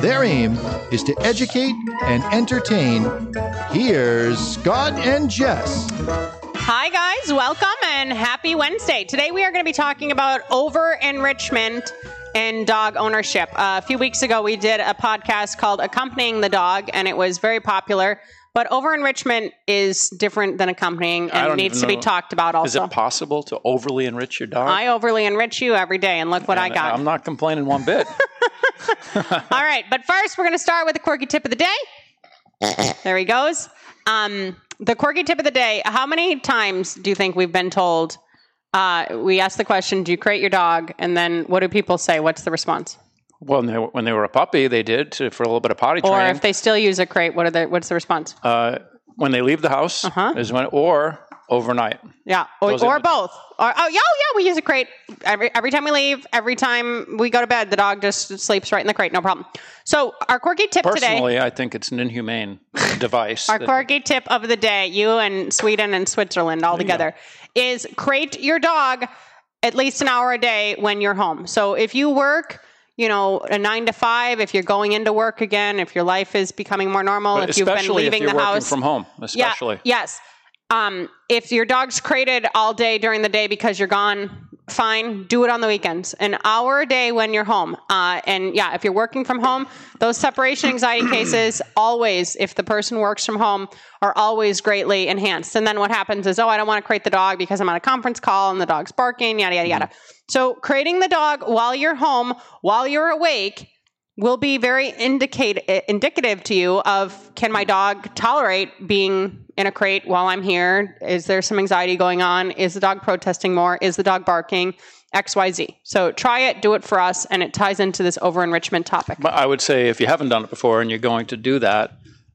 Their aim is to educate and entertain. Here's Scott and Jess. Hi, guys. Welcome and happy Wednesday. Today, we are going to be talking about over enrichment and dog ownership. Uh, a few weeks ago, we did a podcast called Accompanying the Dog, and it was very popular. But over enrichment is different than accompanying and needs to be talked about also. Is it possible to overly enrich your dog? I overly enrich you every day, and look what I And got. I'm not complaining one bit. All right, but first we're going to start with the quirky tip of the day. There he goes. Um, the quirky tip of the day. How many times do you think we've been told? Uh, we ask the question, "Do you crate your dog?" And then what do people say? What's the response? when, they, when they were a puppy, they did to, for a little bit of potty training. Or if they still use a crate, what are the, what's the response? uh, when they leave the house Uh-huh. is when, or overnight. Yeah, or, or both. Or oh yeah, yeah, we use a crate every every time we leave. Every time we go to bed, the dog just sleeps right in the crate, no problem. So our quirky tip today. Personally, I think it's an inhumane device. Our that- quirky tip of the day, you and Sweden and Switzerland all together, is crate your dog at least an hour a day when you're home. So if you work, you know, a nine to five, if you're going into work again, if your life is becoming more normal, but if you've been leaving the house, from home, especially. yeah, yes. Um, if your dog's crated all day during the day because you're gone, fine. Do it on the weekends. An hour a day when you're home. Uh, and yeah, if you're working from home, those separation anxiety cases always, if the person works from home, are always greatly enhanced. And then what happens is, oh, I don't want to crate the dog because I'm on a conference call and the dog's barking, yada, yada, yada. So crating the dog while you're home, while you're awake, will be very indicate indicative to you of can my dog tolerate being in a crate while I'm here? Is there some anxiety going on? Is the dog protesting more? Is the dog barking? XYZ. So try it, do it for us, and it ties into this over enrichment topic. I would say if you haven't done it before and you're going to do that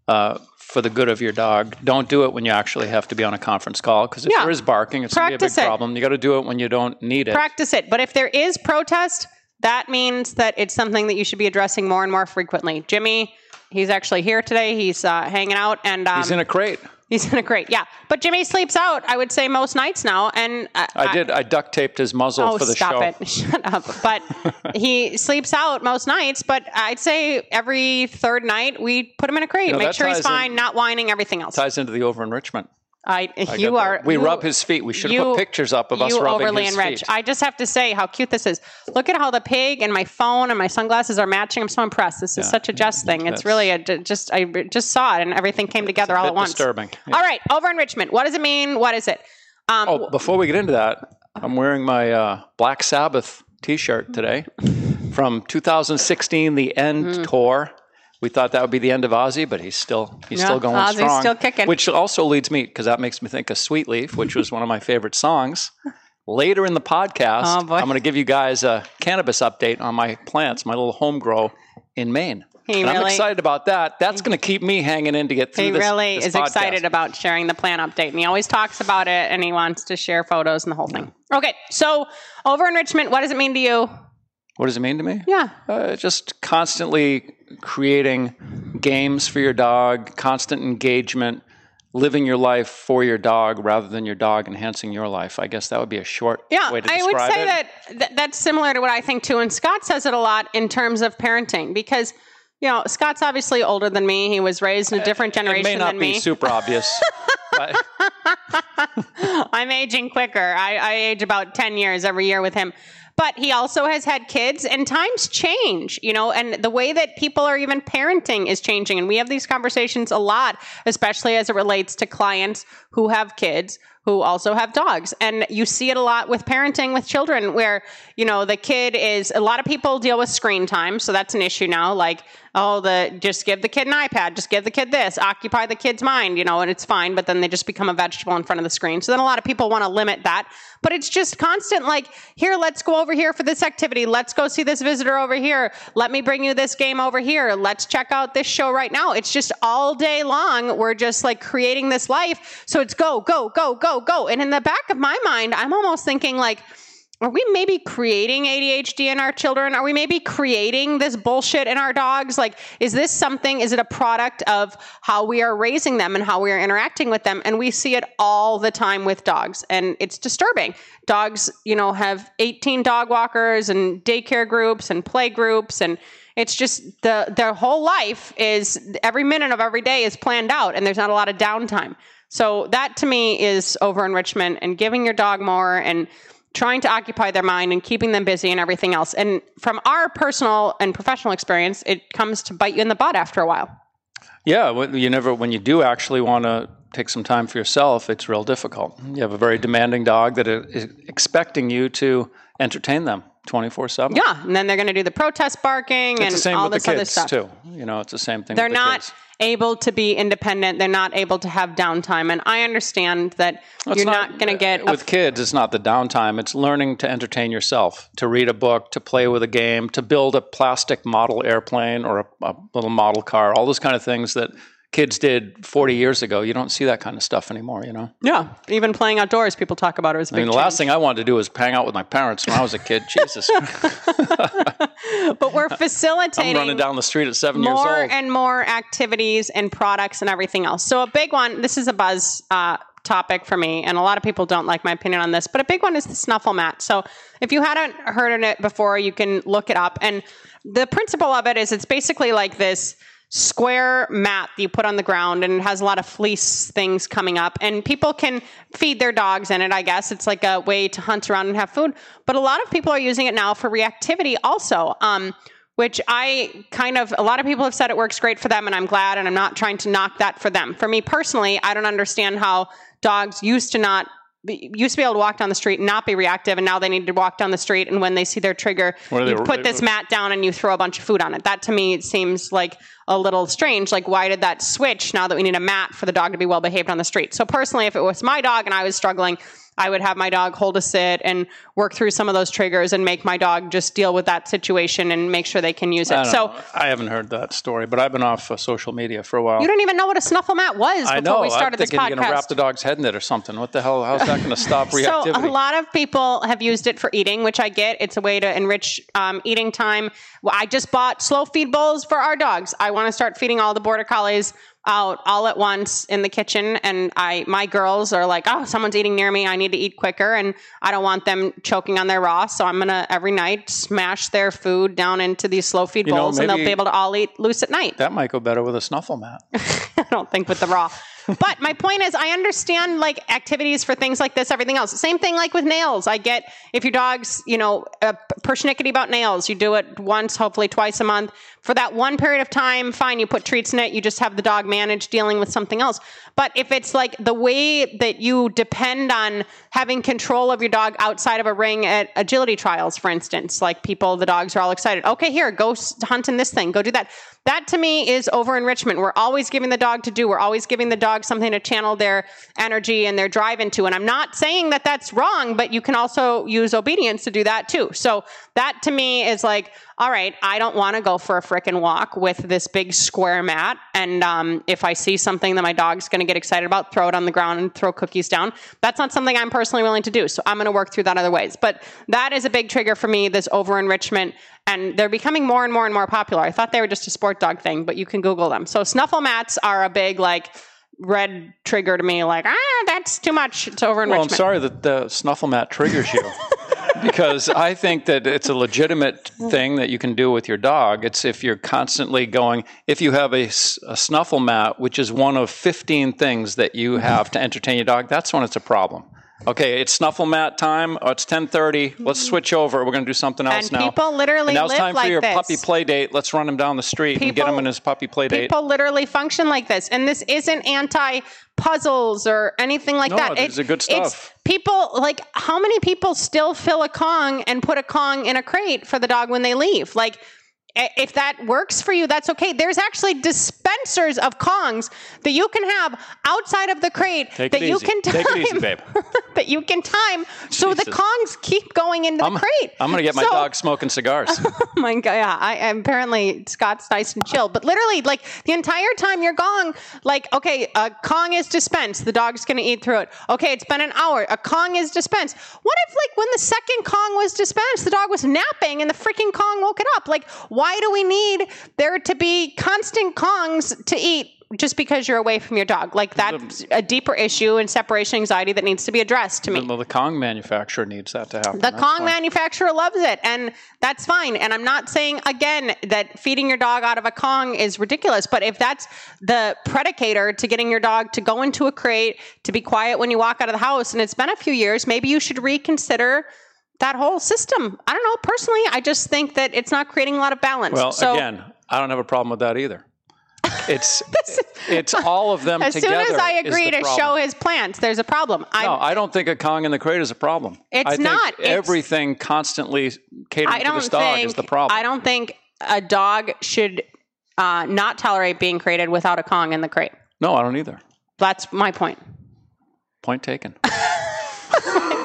uh, for the good of your dog, don't do it when you actually have to be on a conference call because if Yeah. there is barking, it's going to be a big it. problem. You got to do it when you don't need it. Practice it. But if there is protest, that means that it's something that you should be addressing more and more frequently. Jimmy, he's actually here today. He's uh, hanging out and um, He's in a crate. he's in a crate. Yeah. But Jimmy sleeps out, I would say, most nights now. And uh, I did. I duct taped his muzzle Oh, for the stop show. it. Shut up. But he sleeps out most nights, but I'd say every third night we put him in a crate, know, make sure he's ties in- fine, not whining, everything else. Ties into the over enrichment. I, I you are. We you- rub his feet. We should have you- put pictures up of us you rubbing overly his enriched. feet. I just have to say how cute this is. Look at how the pig and my phone and my sunglasses are matching. I'm so impressed. This is Yeah. such a just thing. It's really a just. I just saw it and everything came together all at once. disturbing. Yeah. All right, over enrichment. What does it mean? What is it? Um, Oh, before we get into that, I'm wearing my uh, Black Sabbath T-shirt today from 2016, the End Mm-hmm. tour. We thought that would be the end of Ozzy, but he's still he's Yeah, still going Ozzy's strong. still kicking. Which also leads me because that makes me think of Sweet Leaf, which was one of my favorite songs. Later in the podcast, Oh. I'm going to give you guys a cannabis update on my plants, my little home grow in Maine. He and I'm excited about that. That's going to keep me hanging in to get through He this. really this is podcast. excited about sharing the plant update, and he always talks about it, and he wants to share photos and the whole thing. Okay, so over enrichment, what does it mean to you? What does it mean to me? Yeah, Uh, just constantly creating games for your dog, constant engagement, living your life for your dog rather than your dog enhancing your life. I guess that would be a short yeah. way to I would say it. that th- that's similar to what I think too, and Scott says it a lot in terms of parenting because. You know, Scott's obviously older than me. He was raised in a different generation. it may not than be me. super obvious. I'm aging quicker. I, I age about 10 years every year with him. But he also has had kids, and times change, you know, and the way that people are even parenting is changing. And we have these conversations a lot, especially as it relates to clients who have kids who also have dogs. And you see it a lot with parenting with children where, you know, the kid is a lot of people deal with screen time, so that's an issue now. Like, oh, the just give the kid an iPad, just give the kid this, occupy the kid's mind, you know, and it's fine, but then they just become a vegetable in front of the screen. So then a lot of people want to limit that. But it's just constant like, here, let's go over here for this activity. Let's go see this visitor over here. Let me bring you this game over here. Let's check out this show right now. It's just all day long. We're just like creating this life. So it's go, go, go, go, go. And in the back of my mind, I'm almost thinking like, are we maybe creating ADHD in our children? Are we maybe creating this bullshit in our dogs? Like, is this something, is it a product of how we are raising them and how we are interacting with them? And we see it all the time with dogs, and it's disturbing. Dogs, you know, have 18 dog walkers and daycare groups and play groups, and it's just the their whole life is every minute of every day is planned out, and there's not a lot of downtime. So that to me is over enrichment and giving your dog more and trying to occupy their mind and keeping them busy and everything else. And from our personal and professional experience, it comes to bite you in the butt after a while. Yeah, you never when you do actually want to take some time for yourself, it's real difficult. You have a very demanding dog that is expecting you to entertain them 24 7. Yeah, and then they're going to do the protest barking it's and all this other stuff. Too. You know, it's the same thing. They're the not kids able to be independent. They're not able to have downtime. And I understand that Well, you're not, going to get with kids. It's not the downtime. It's learning to entertain yourself, to read a book, to play with a game, to build a plastic model airplane or a, a little model car. All those kind of things that kids did 40 years ago. You don't see that kind of stuff anymore. You know. yeah. Even playing outdoors, people talk about it as a I mean, the last thing I wanted to do was hang out with my parents when I was a kid. Jesus, But we're I'm facilitating running down the street at seven years more old. and more activities and products and everything else. So a big one. This is a buzz uh, topic for me, and a lot of people don't like my opinion on this. But a big one is the snuffle mat. So if you hadn't heard of it before, you can look it up. And the principle of it is it's basically like this square mat that you put on the ground and it has a lot of fleece things coming up and people can feed their dogs in it i guess it's like a way to hunt around and have food but a lot of people are using it now for reactivity also um, which I kind of, a lot of people have said it works great for them, and I'm glad, and I'm not trying to knock that for them. For me personally, I don't understand how dogs used to not. Used to be able to walk down the street and not be reactive, and now they need to walk down the street. And when they see their trigger, you they- put this mat down and you throw a bunch of food on it. That to me seems like a little strange. Like, why did that switch now that we need a mat for the dog to be well behaved on the street? So, personally, if it was my dog and I was struggling, I would have my dog hold a sit and work through some of those triggers and make my dog just deal with that situation and make sure they can use it. don't So, know. I haven't heard that story, but I've been off uh, social media for a while. you don't even know what a snuffle mat was I before know. we started I'm this thinking you're going to wrap the dog's head in it or something. What the hell? How's that going to stop reactivity? So a lot of people have used it for eating, which I get. It's a way to enrich um, eating time. Well, I just bought slow feed bowls for our dogs. I want to start feeding all the border collies out all at once in the kitchen and I my girls are like, "Oh, someone's eating near me. I need to eat quicker." And I don't want them choking on their raw, so I'm going to every night smash their food down into these slow feed You know, bowls and they'll be able to all eat loose at night. that might go better with a snuffle mat. I don't think with the raw. but my point is, I understand like activities for things like this, everything else. Same thing like with nails. I get if your dog's, you know, a persnickety about nails, you do it once, hopefully twice a month. For that one period of time, fine, you put treats in it, you just have the dog manage dealing with something else. But if it's like the way that you depend on having control of your dog outside of a ring at agility trials, for instance, like people, the dogs are all excited. Okay, here, go hunt in this thing, go do that. That to me is over enrichment. We're always giving the dog to do. We're always giving the dog something to channel their energy and their drive into. And I'm not saying that that's wrong, but you can also use obedience to do that too. So that to me is like, all right, I don't want to go for a frickin' walk with this big square mat. And um, if I see something that my dog's going to get excited about, throw it on the ground and throw cookies down. That's not something I'm personally willing to do. So I'm going to work through that other ways. But that is a big trigger for me, this over enrichment. And they're becoming more and more and more popular. I thought they were just a sport dog thing, but you can Google them. So snuffle mats are a big, like, red trigger to me, like, ah, that's too much. It's over enrichment. Well, I'm sorry that the snuffle mat triggers you. because I think that it's a legitimate thing that you can do with your dog. It's if you're constantly going, if you have a snuffle mat, which is one of 15 things that you have to entertain your dog, that's when it's a problem. Okay, it's snuffle mat time. Oh, it's 10:30. Let's mm-hmm. switch over. We're going to do something else And now. people literally and now it's time like for your this. puppy play date. Let's run him down the street and get him in his puppy play date. People literally function like this, and this isn't anti puzzles or anything like No, that. It's a good it's stuff. people like how many people still fill a Kong and put a Kong in a crate for the dog when they leave? Like. If that works for you, that's okay. There's actually of Kongs that you can have outside of the crate Take that you easy. can time. Easy, that you can time so the Kongs keep going into the I'm, crate. I'm going to get my So- dog smoking cigars. Oh my god! Yeah, I apparently Scott's nice and chill, but literally, like the entire time you're gone, like okay, a Kong is dispensed. The dog's gonna eat through it. Okay, it's been an hour. A Kong is dispensed. What if, like, when the second Kong was dispensed, the dog was napping and the freaking Kong woke it up? Like, why do we need there to be constant Kongs to eat? Just because you're away from your dog, like that's a deeper issue and separation anxiety that needs to be addressed to me. well, the Kong manufacturer needs that to happen. The That's Kong fine. manufacturer loves it, and that's fine. And I'm not saying again that feeding your dog out of a Kong is ridiculous, but if that's the predicator to getting your dog to go into a crate, to be quiet when you walk out of the house, and it's been a few years, maybe you should reconsider that whole system. I don't know. Personally, I just think that it's not creating a lot of balance. Well, so again, I don't have a problem with that either. It's it's all of them as soon together. as I is the agree to problem. show his plants, there's a problem. I, No, I don't think a Kong in the crate is a problem. It's I not. It's- everything constantly catering I to this dog think is the problem. I don't think a dog should uh, not tolerate being crated without a Kong in the crate. no, I don't either. That's my point. Point taken.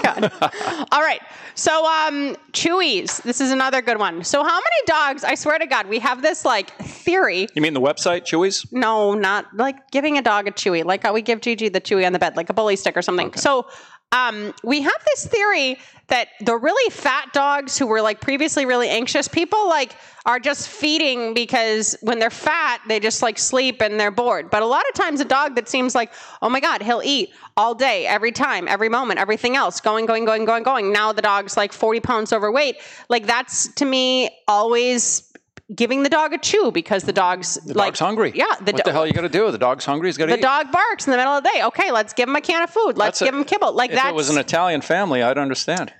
God. All right. So, um, Chewies. This is another good one. So, how many dogs? I swear to God, we have this like theory. You mean the website, Chewies? No, not like giving a dog a Chewy, like how we give Gigi the Chewy on the bed, like a bully stick or something. So, um, we have this theory that the really fat dogs who were like previously really anxious people, like, are just feeding because when they're fat, they just like sleep and they're bored. But a lot of times, a dog that seems like, oh my God, he'll eat all day, every time, every moment, everything else, going, going, going, going, going. Now the dog's like 40 pounds overweight. Like, that's to me always giving the dog a chew because the dog's The like dog's hungry. Yeah, the, what do- the hell you got to do? The dog's hungry. He's got to the eat. dog barks in the middle of the day. Okay, let's give him a can of food. Let's That's a- give him kibble. Like if that. it was an Italian family, I'd understand.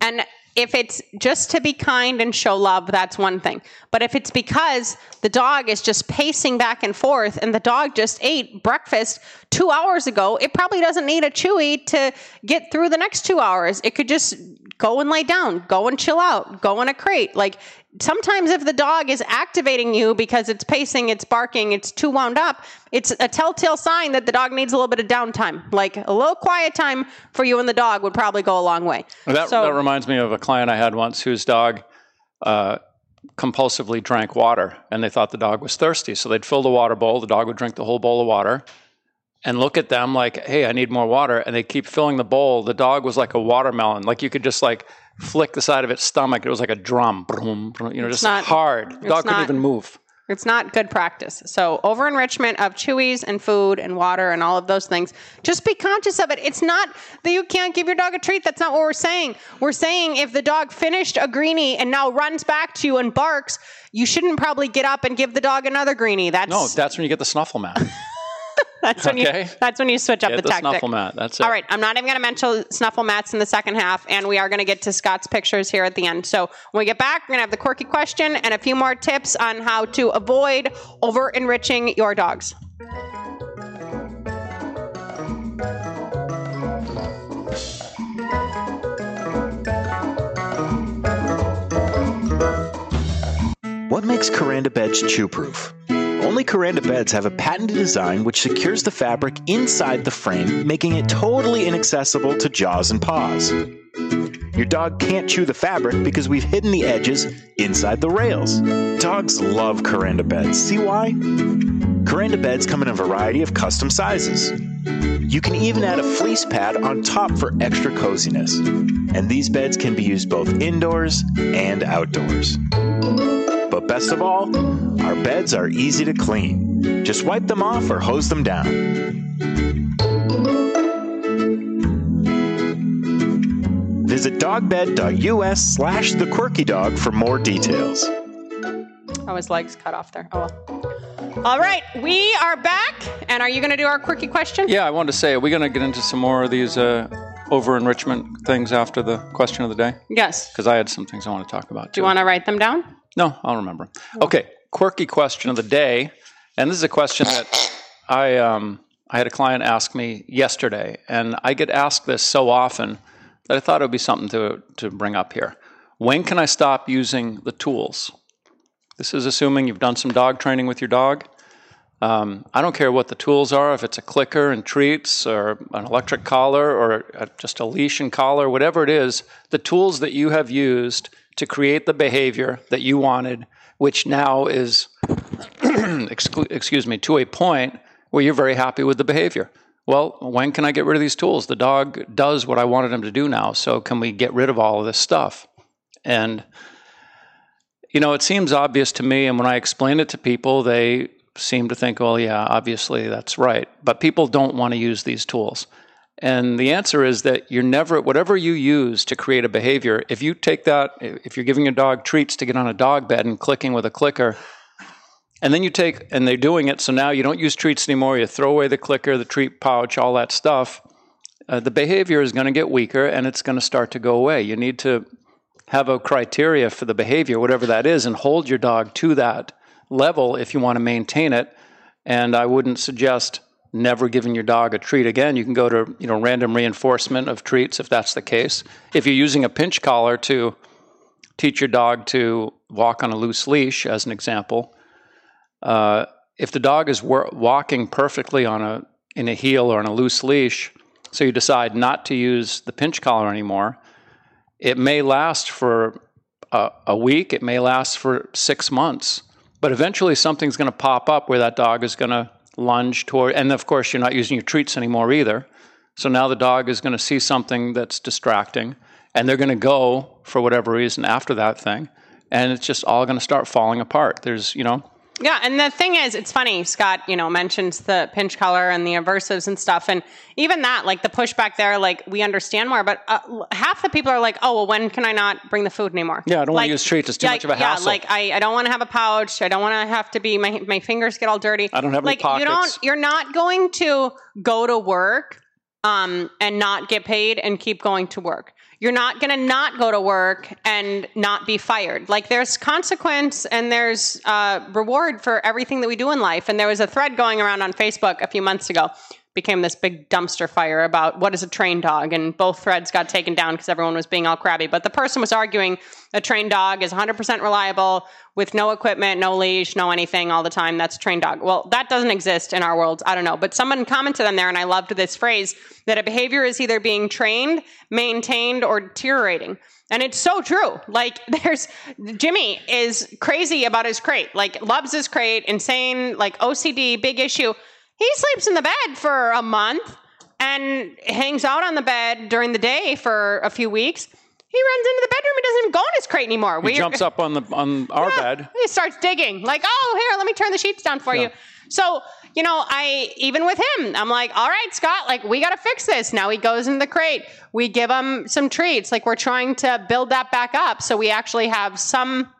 and if it's just to be kind and show love, that's one thing. But if it's because the dog is just pacing back and forth and the dog just ate breakfast two hours ago, it probably doesn't need a chewy to get through the next two hours. It could just go and lay down, go and chill out, go in a crate. Like sometimes if the dog is activating you because it's pacing, it's barking, it's too wound up, it's a telltale sign that the dog needs a little bit of downtime. Like a little quiet time for you and the dog would probably go a long way. That, So- that reminds me of a client I had once whose dog uh, compulsively drank water, and they thought the dog was thirsty. So they'd fill the water bowl. The dog would drink the whole bowl of water, and look at them like, "Hey, I need more water." And they keep filling the bowl. The dog was like a watermelon. Like you could just like flick the side of its stomach. It was like a drum, Brum, brum, you know, just not- hard. The dog couldn't not- even move. It's not good practice. So, over enrichment of chewies and food and water and all of those things, just be conscious of it. It's not that you can't give your dog a treat. That's not what we're saying. We're saying if the dog finished a greenie and now runs back to you and barks, you shouldn't probably get up and give the dog another greenie. That's No, that's when you get the snuffle mat. that's when okay. you that's when you switch up Get the, the tactic. snuffle mat. That's it. All right, I'm not even going to mention snuffle mats in the second half, and we are going to get to Scott's pictures here at the end. So when we get back, we're going to have the quirky question and a few more tips on how to avoid over enriching your dogs. What makes Kuranda beds chew proof? Only Kuranda beds have a patented design which secures the fabric inside the frame, making it totally inaccessible to jaws and paws. Your dog can't chew the fabric because we've hidden the edges inside the rails. Dogs love Kuranda beds. See why? Kuranda beds come in a variety of custom sizes. You can even add a fleece pad on top for extra coziness. And these beds can be used both indoors and outdoors. But best of all, our beds are easy to clean. Just wipe them off or hose them down. Visit dogbed.us slash the quirky dog for more details. Oh, his legs cut off there. Oh well. All right, we are back, and are you going to do our quirky question? Yeah, I wanted to say, are we going to get into some more of these uh, over enrichment things after the question of the day? Yes. Because I had some things I want to talk about. Do you want to write them down? No, I'll remember. Okay, quirky question of the day, and this is a question that I um, I had a client ask me yesterday, and I get asked this so often that I thought it would be something to to bring up here. When can I stop using the tools? This is assuming you've done some dog training with your dog. Um, I don't care what the tools are, if it's a clicker and treats, or an electric collar, or a, just a leash and collar, whatever it is, the tools that you have used to create the behavior that you wanted, which now is, excuse me, to a point where you're very happy with the behavior. Well, when can I get rid of these tools? The dog does what I wanted him to do now, so can we get rid of all of this stuff? And, you know, it seems obvious to me, and when I explain it to people, they seem to think, well, yeah, obviously that's right. But people don't want to use these tools. And the answer is that you're never, whatever you use to create a behavior, if you take that, if you're giving your dog treats to get on a dog bed and clicking with a clicker, and then you take, and they're doing it, so now you don't use treats anymore, you throw away the clicker, the treat pouch, all that stuff, uh, the behavior is going to get weaker and it's going to start to go away. You need to have a criteria for the behavior, whatever that is, and hold your dog to that level if you want to maintain it. And I wouldn't suggest never giving your dog a treat again. You can go to you know random reinforcement of treats if that's the case. If you're using a pinch collar to teach your dog to walk on a loose leash, as an example, uh, if the dog is wor- walking perfectly on a in a heel or on a loose leash, so you decide not to use the pinch collar anymore, it may last for a, a week. It may last for six months but eventually something's going to pop up where that dog is going to lunge toward, and of course, you're not using your treats anymore either. So now the dog is going to see something that's distracting, and they're going to go for whatever reason after that thing. And it's just all going to start falling apart. There's, you know, yeah, and the thing is, it's funny. Scott, you know, mentions the pinch collar and the aversives and stuff, and even that, like the pushback there, like we understand more. But uh, half the people are like, "Oh, well, when can I not bring the food anymore?" Yeah, I don't like, want to use treats; it's too yeah, much of a hassle. Yeah, like I, I don't want to have a pouch. I don't want to have to be my my fingers get all dirty. I don't have like any pockets. you don't. You're not going to go to work um, and not get paid and keep going to work you're not going to not go to work and not be fired. Like there's consequence and there's uh, reward for everything that we do in life. And there was a thread going around on Facebook a few months ago became this big dumpster fire about what is a trained dog and both threads got taken down because everyone was being all crabby but the person was arguing a trained dog is 100% reliable with no equipment no leash no anything all the time that's a trained dog well that doesn't exist in our world i don't know but someone commented on there and i loved this phrase that a behavior is either being trained maintained or deteriorating and it's so true. Like there's Jimmy is crazy about his crate. Like loves his crate, insane, like OCD, big issue. He sleeps in the bed for a month and hangs out on the bed during the day for a few weeks. He runs into the bedroom. He doesn't even go in his crate anymore. He jumps up on the on our Yeah, bed. He starts digging. Like, oh, here, let me turn the sheets down for Yeah. you. So, you know, I even with him, I'm like, all right, Scott, like we got to fix this. Now he goes in the crate. We give him some treats. Like we're trying to build that back up, so we actually have some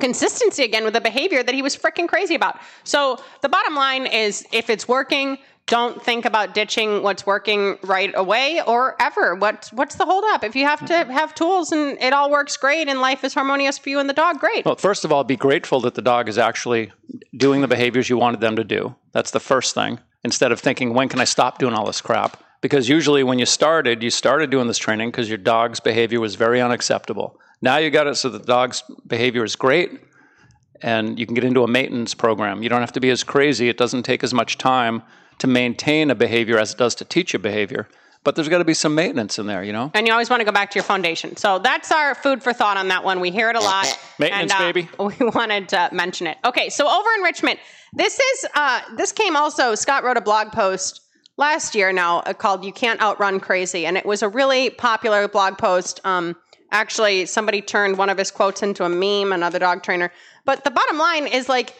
consistency again with the behavior that he was freaking crazy about. So the bottom line is if it's working, don't think about ditching what's working right away or ever. What what's the holdup? If you have to have tools and it all works great and life is harmonious for you and the dog, great. Well, first of all, be grateful that the dog is actually doing the behaviors you wanted them to do. That's the first thing. Instead of thinking, when can I stop doing all this crap? Because usually when you started, you started doing this training because your dog's behavior was very unacceptable. Now you got it so the dog's behavior is great and you can get into a maintenance program. You don't have to be as crazy. It doesn't take as much time to maintain a behavior as it does to teach a behavior. But there's got to be some maintenance in there, you know? And you always want to go back to your foundation. So that's our food for thought on that one. We hear it a lot. Maintenance, and, uh, baby. We wanted to mention it. Okay, so over enrichment. This is uh, this came also. Scott wrote a blog post last year now uh, called "You Can't Outrun Crazy," and it was a really popular blog post. Um, actually, somebody turned one of his quotes into a meme. Another dog trainer. But the bottom line is like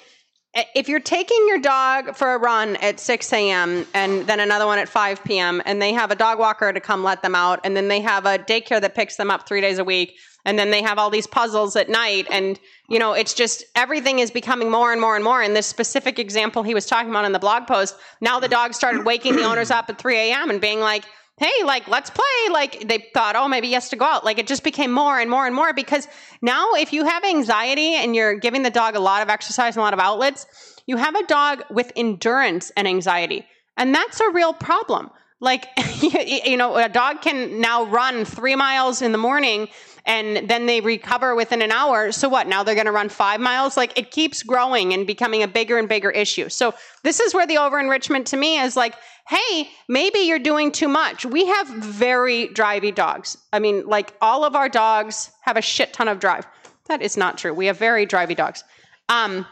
if you're taking your dog for a run at 6 a.m. and then another one at 5 p.m., and they have a dog walker to come let them out, and then they have a daycare that picks them up three days a week, and then they have all these puzzles at night, and you know, it's just everything is becoming more and more and more. In this specific example he was talking about in the blog post, now the dog started waking the owners up at 3 a.m. and being like, hey, like, let's play. Like, they thought, oh, maybe has to go out. Like, it just became more and more and more because now if you have anxiety and you're giving the dog a lot of exercise and a lot of outlets, you have a dog with endurance and anxiety. And that's a real problem. Like, you know, a dog can now run three miles in the morning and then they recover within an hour. So what? Now they're going to run five miles? Like, it keeps growing and becoming a bigger and bigger issue. So, this is where the over enrichment to me is like, hey, maybe you're doing too much. We have very drivey dogs. I mean, like, all of our dogs have a shit ton of drive. That is not true. We have very drivey dogs. Um,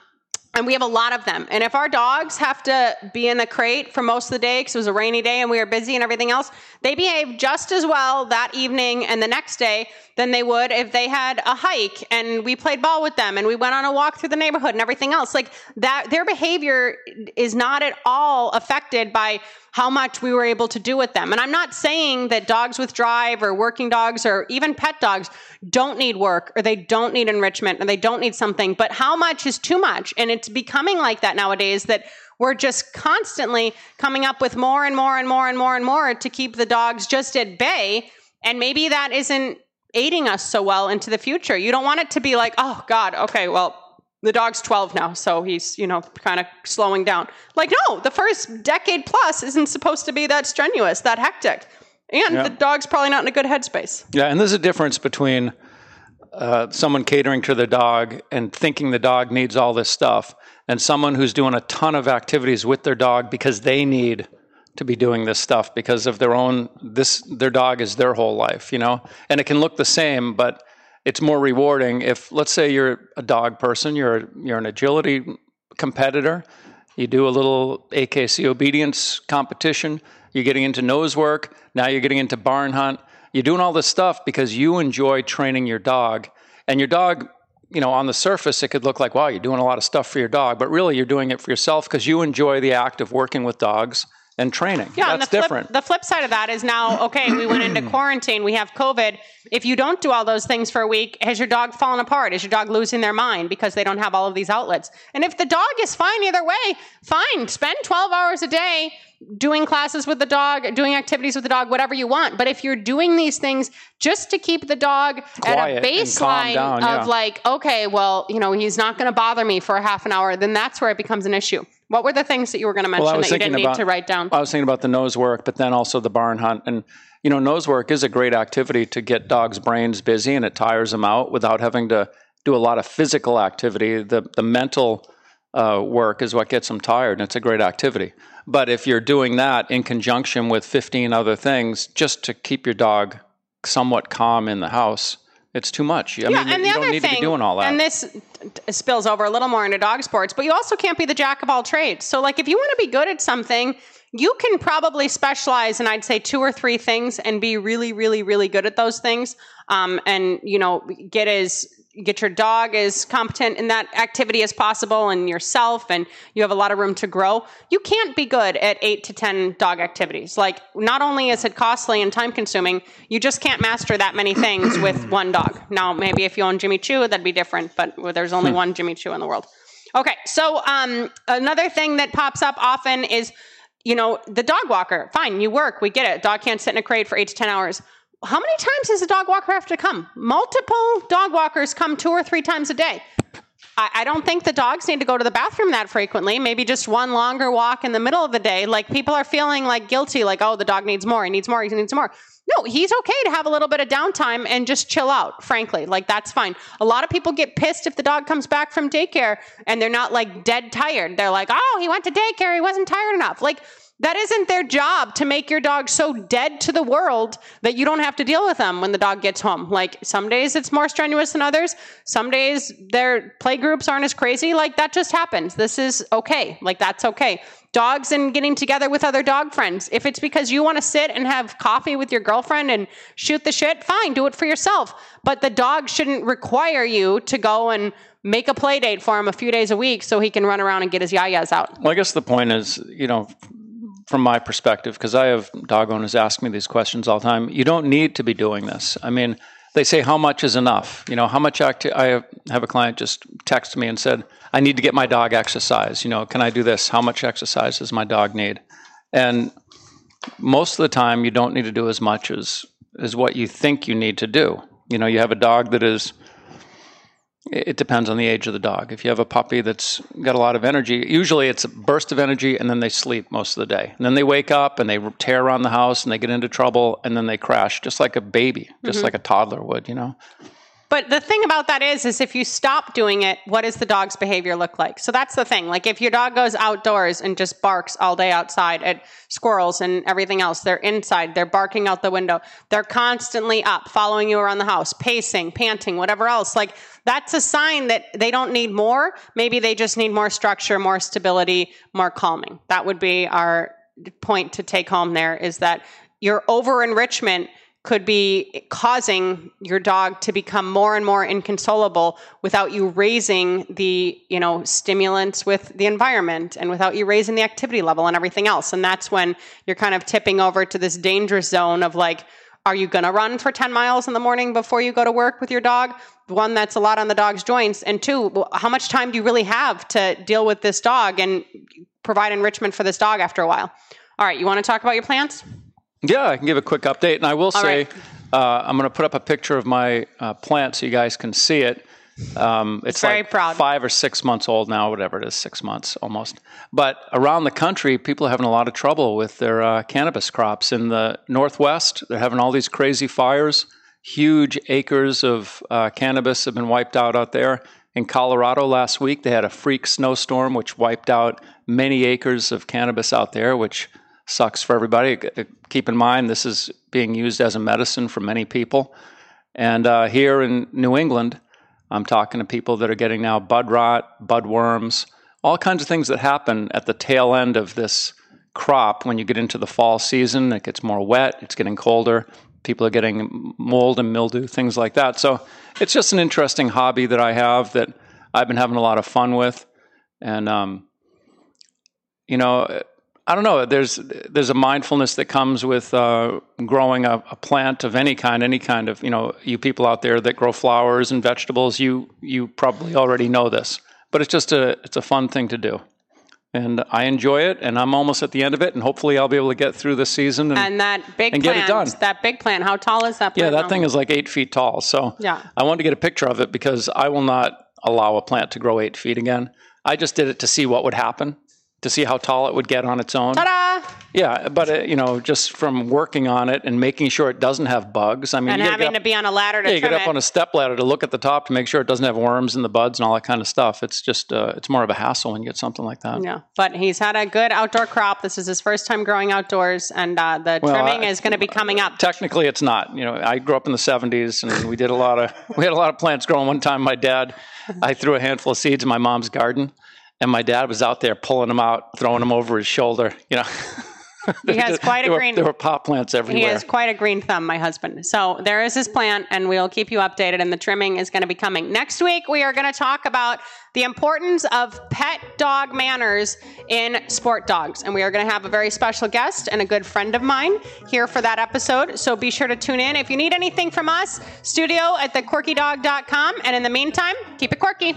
and we have a lot of them. And if our dogs have to be in the crate for most of the day because it was a rainy day and we were busy and everything else, they behave just as well that evening and the next day than they would if they had a hike and we played ball with them and we went on a walk through the neighborhood and everything else. Like that, their behavior is not at all affected by how much we were able to do with them. And I'm not saying that dogs with drive or working dogs or even pet dogs don't need work or they don't need enrichment or they don't need something, but how much is too much? And it's becoming like that nowadays that we're just constantly coming up with more and more and more and more and more to keep the dogs just at bay. And maybe that isn't aiding us so well into the future. You don't want it to be like, oh God, okay, well, the dog's 12 now, so he's, you know, kind of slowing down. Like, no, the first decade plus isn't supposed to be that strenuous, that hectic. And yeah. the dog's probably not in a good headspace. Yeah, and there's a difference between uh, someone catering to the dog and thinking the dog needs all this stuff, and someone who's doing a ton of activities with their dog because they need to be doing this stuff because of their own this their dog is their whole life, you know? And it can look the same, but it's more rewarding if let's say you're a dog person you're you're an agility competitor you do a little akc obedience competition you're getting into nose work now you're getting into barn hunt you're doing all this stuff because you enjoy training your dog. And your dog you know on the surface it could look like wow you're doing a lot of stuff for your dog but really you're doing it for yourself because you enjoy the act of working with dogs and training. Yeah, that's and the flip, different. The flip side of that is now, okay, we went into quarantine, we have COVID. If you don't do all those things for a week, has your dog fallen apart? Is your dog losing their mind because they don't have all of these outlets? And if the dog is fine either way, fine. Spend 12 hours a day doing classes with the dog, doing activities with the dog, whatever you want. But if you're doing these things just to keep the dog Quiet at a baseline down, yeah. of like, okay, well, you know, he's not going to bother me for a half an hour, then that's where it becomes an issue. What were the things that you were going to mention well, that you didn't about, need to write down? I was thinking about the nose work, but then also the barn hunt. And, you know, nose work is a great activity to get dogs' brains busy and it tires them out without having to do a lot of physical activity. The, the mental uh, work is what gets them tired, and it's a great activity. But if you're doing that in conjunction with 15 other things just to keep your dog somewhat calm in the house, it's too much. I yeah, mean, and the you other don't need thing, to be doing all that. And this spills over a little more into dog sports, but you also can't be the jack of all trades. So, like, if you want to be good at something, you can probably specialize in, I'd say, two or three things and be really, really, really good at those things. Um, and, you know, get as get your dog as competent in that activity as possible and yourself and you have a lot of room to grow you can't be good at 8 to 10 dog activities. Like not only is it costly and time consuming you just can't master that many things with one dog. Now maybe if you own jimmy choo that'd be different but there's only hmm. one jimmy choo in the world. Okay so um, another thing that pops up often is you know the dog walker. Fine you work we get it. Dog can't sit in a crate for 8 to 10 hours how many times does a dog walker have to come? Multiple dog walkers come two or three times a day. I, I, don't think the dogs need to go to the bathroom that frequently. Maybe just one longer walk in the middle of the day. Like people are feeling like guilty, like, oh, the dog needs more, he needs more, he needs more. No, he's okay to have a little bit of downtime and just chill out, frankly. Like, that's fine. A lot of people get pissed if the dog comes back from daycare and they're not like dead tired. They're like, oh, he went to daycare, he wasn't tired enough. Like, that isn't their job to make your dog so dead to the world that you don't have to deal with them when the dog gets home. Like some days it's more strenuous than others. Some days their play groups aren't as crazy. Like that just happens. This is okay. Like that's okay. Dogs and getting together with other dog friends. If it's because you want to sit and have coffee with your girlfriend and shoot the shit, fine, do it for yourself. But the dog shouldn't require you to go and make a play date for him a few days a week so he can run around and get his yayas out. Well, I guess the point is, you know, from my perspective, because I have dog owners ask me these questions all the time, you don't need to be doing this. I mean, they say, how much is enough? You know, how much acti- I have a client just text me and said, I need to get my dog exercise. You know, can I do this? How much exercise does my dog need? And most of the time you don't need to do as much as as what you think you need to do. You know, you have a dog that is it depends on the age of the dog. If you have a puppy that's got a lot of energy, usually it's a burst of energy and then they sleep most of the day. And then they wake up and they tear around the house and they get into trouble and then they crash just like a baby, just mm-hmm. like a toddler would, you know. But the thing about that is, is if you stop doing it, what does the dog's behavior look like? So that's the thing. Like if your dog goes outdoors and just barks all day outside at squirrels and everything else, they're inside, they're barking out the window, they're constantly up, following you around the house, pacing, panting, whatever else. Like that's a sign that they don't need more. Maybe they just need more structure, more stability, more calming. That would be our point to take home there is that your over enrichment could be causing your dog to become more and more inconsolable without you raising the you know stimulants with the environment and without you raising the activity level and everything else. And that's when you're kind of tipping over to this dangerous zone of like are you going to run for 10 miles in the morning before you go to work with your dog? One that's a lot on the dog's joints. And two how much time do you really have to deal with this dog and provide enrichment for this dog after a while? All right you want to talk about your plants yeah, I can give a quick update, and I will say right. uh, I'm going to put up a picture of my uh, plant so you guys can see it. Um, it's Very like proud. five or six months old now, whatever it is, six months almost. But around the country, people are having a lot of trouble with their uh, cannabis crops. In the Northwest, they're having all these crazy fires. Huge acres of uh, cannabis have been wiped out out there. In Colorado last week, they had a freak snowstorm which wiped out many acres of cannabis out there, which sucks for everybody. Keep in mind, this is being used as a medicine for many people. And uh, here in New England, I'm talking to people that are getting now bud rot, bud worms, all kinds of things that happen at the tail end of this crop when you get into the fall season. It gets more wet, it's getting colder. People are getting mold and mildew, things like that. So it's just an interesting hobby that I have that I've been having a lot of fun with. And, um, you know, I don't know. There's there's a mindfulness that comes with uh, growing a, a, plant of any kind, any kind of you know. You people out there that grow flowers and vegetables, you you probably already know this, but it's just a it's a fun thing to do, and I enjoy it. And I'm almost at the end of it, and hopefully I'll be able to get through this season and, and that big and plant, get it done. That big plant, how tall is that? yeah, that thing is like eight feet tall. So yeah, I wanted to get a picture of it because I will not allow a plant to grow eight feet again. I just did it to see what would happen to see how tall it would get on its own. Ta-da! Yeah, but uh, you know, just from working on it and making sure it doesn't have bugs. I mean, and having up, to be on a ladder to yeah, you get up it. on a step ladder to look at the top to make sure it doesn't have worms in the buds and all that kind of stuff. It's just uh, it's more of a hassle when you get something like that. Yeah, but he's had a good outdoor crop. This is his first time growing outdoors, and uh, the well, trimming I, is going to be coming up. Technically, it's not. You know, I grew up in the '70s, and we did a lot of we had a lot of plants growing. One time, my dad, I threw a handful of seeds in my mom's garden and my dad was out there pulling them out, throwing them over his shoulder. You know, he has quite a there green. Were, there were pot plants everywhere. He has quite a green thumb, my husband. So there is his plant, and we'll keep you updated. And the trimming is going to be coming next week. We are going to talk about the importance of pet dog manners in sport dogs, and we are going to have a very special guest and a good friend of mine here for that episode. So be sure to tune in. If you need anything from us, studio at thequirkydog.com. And in the meantime, keep it quirky.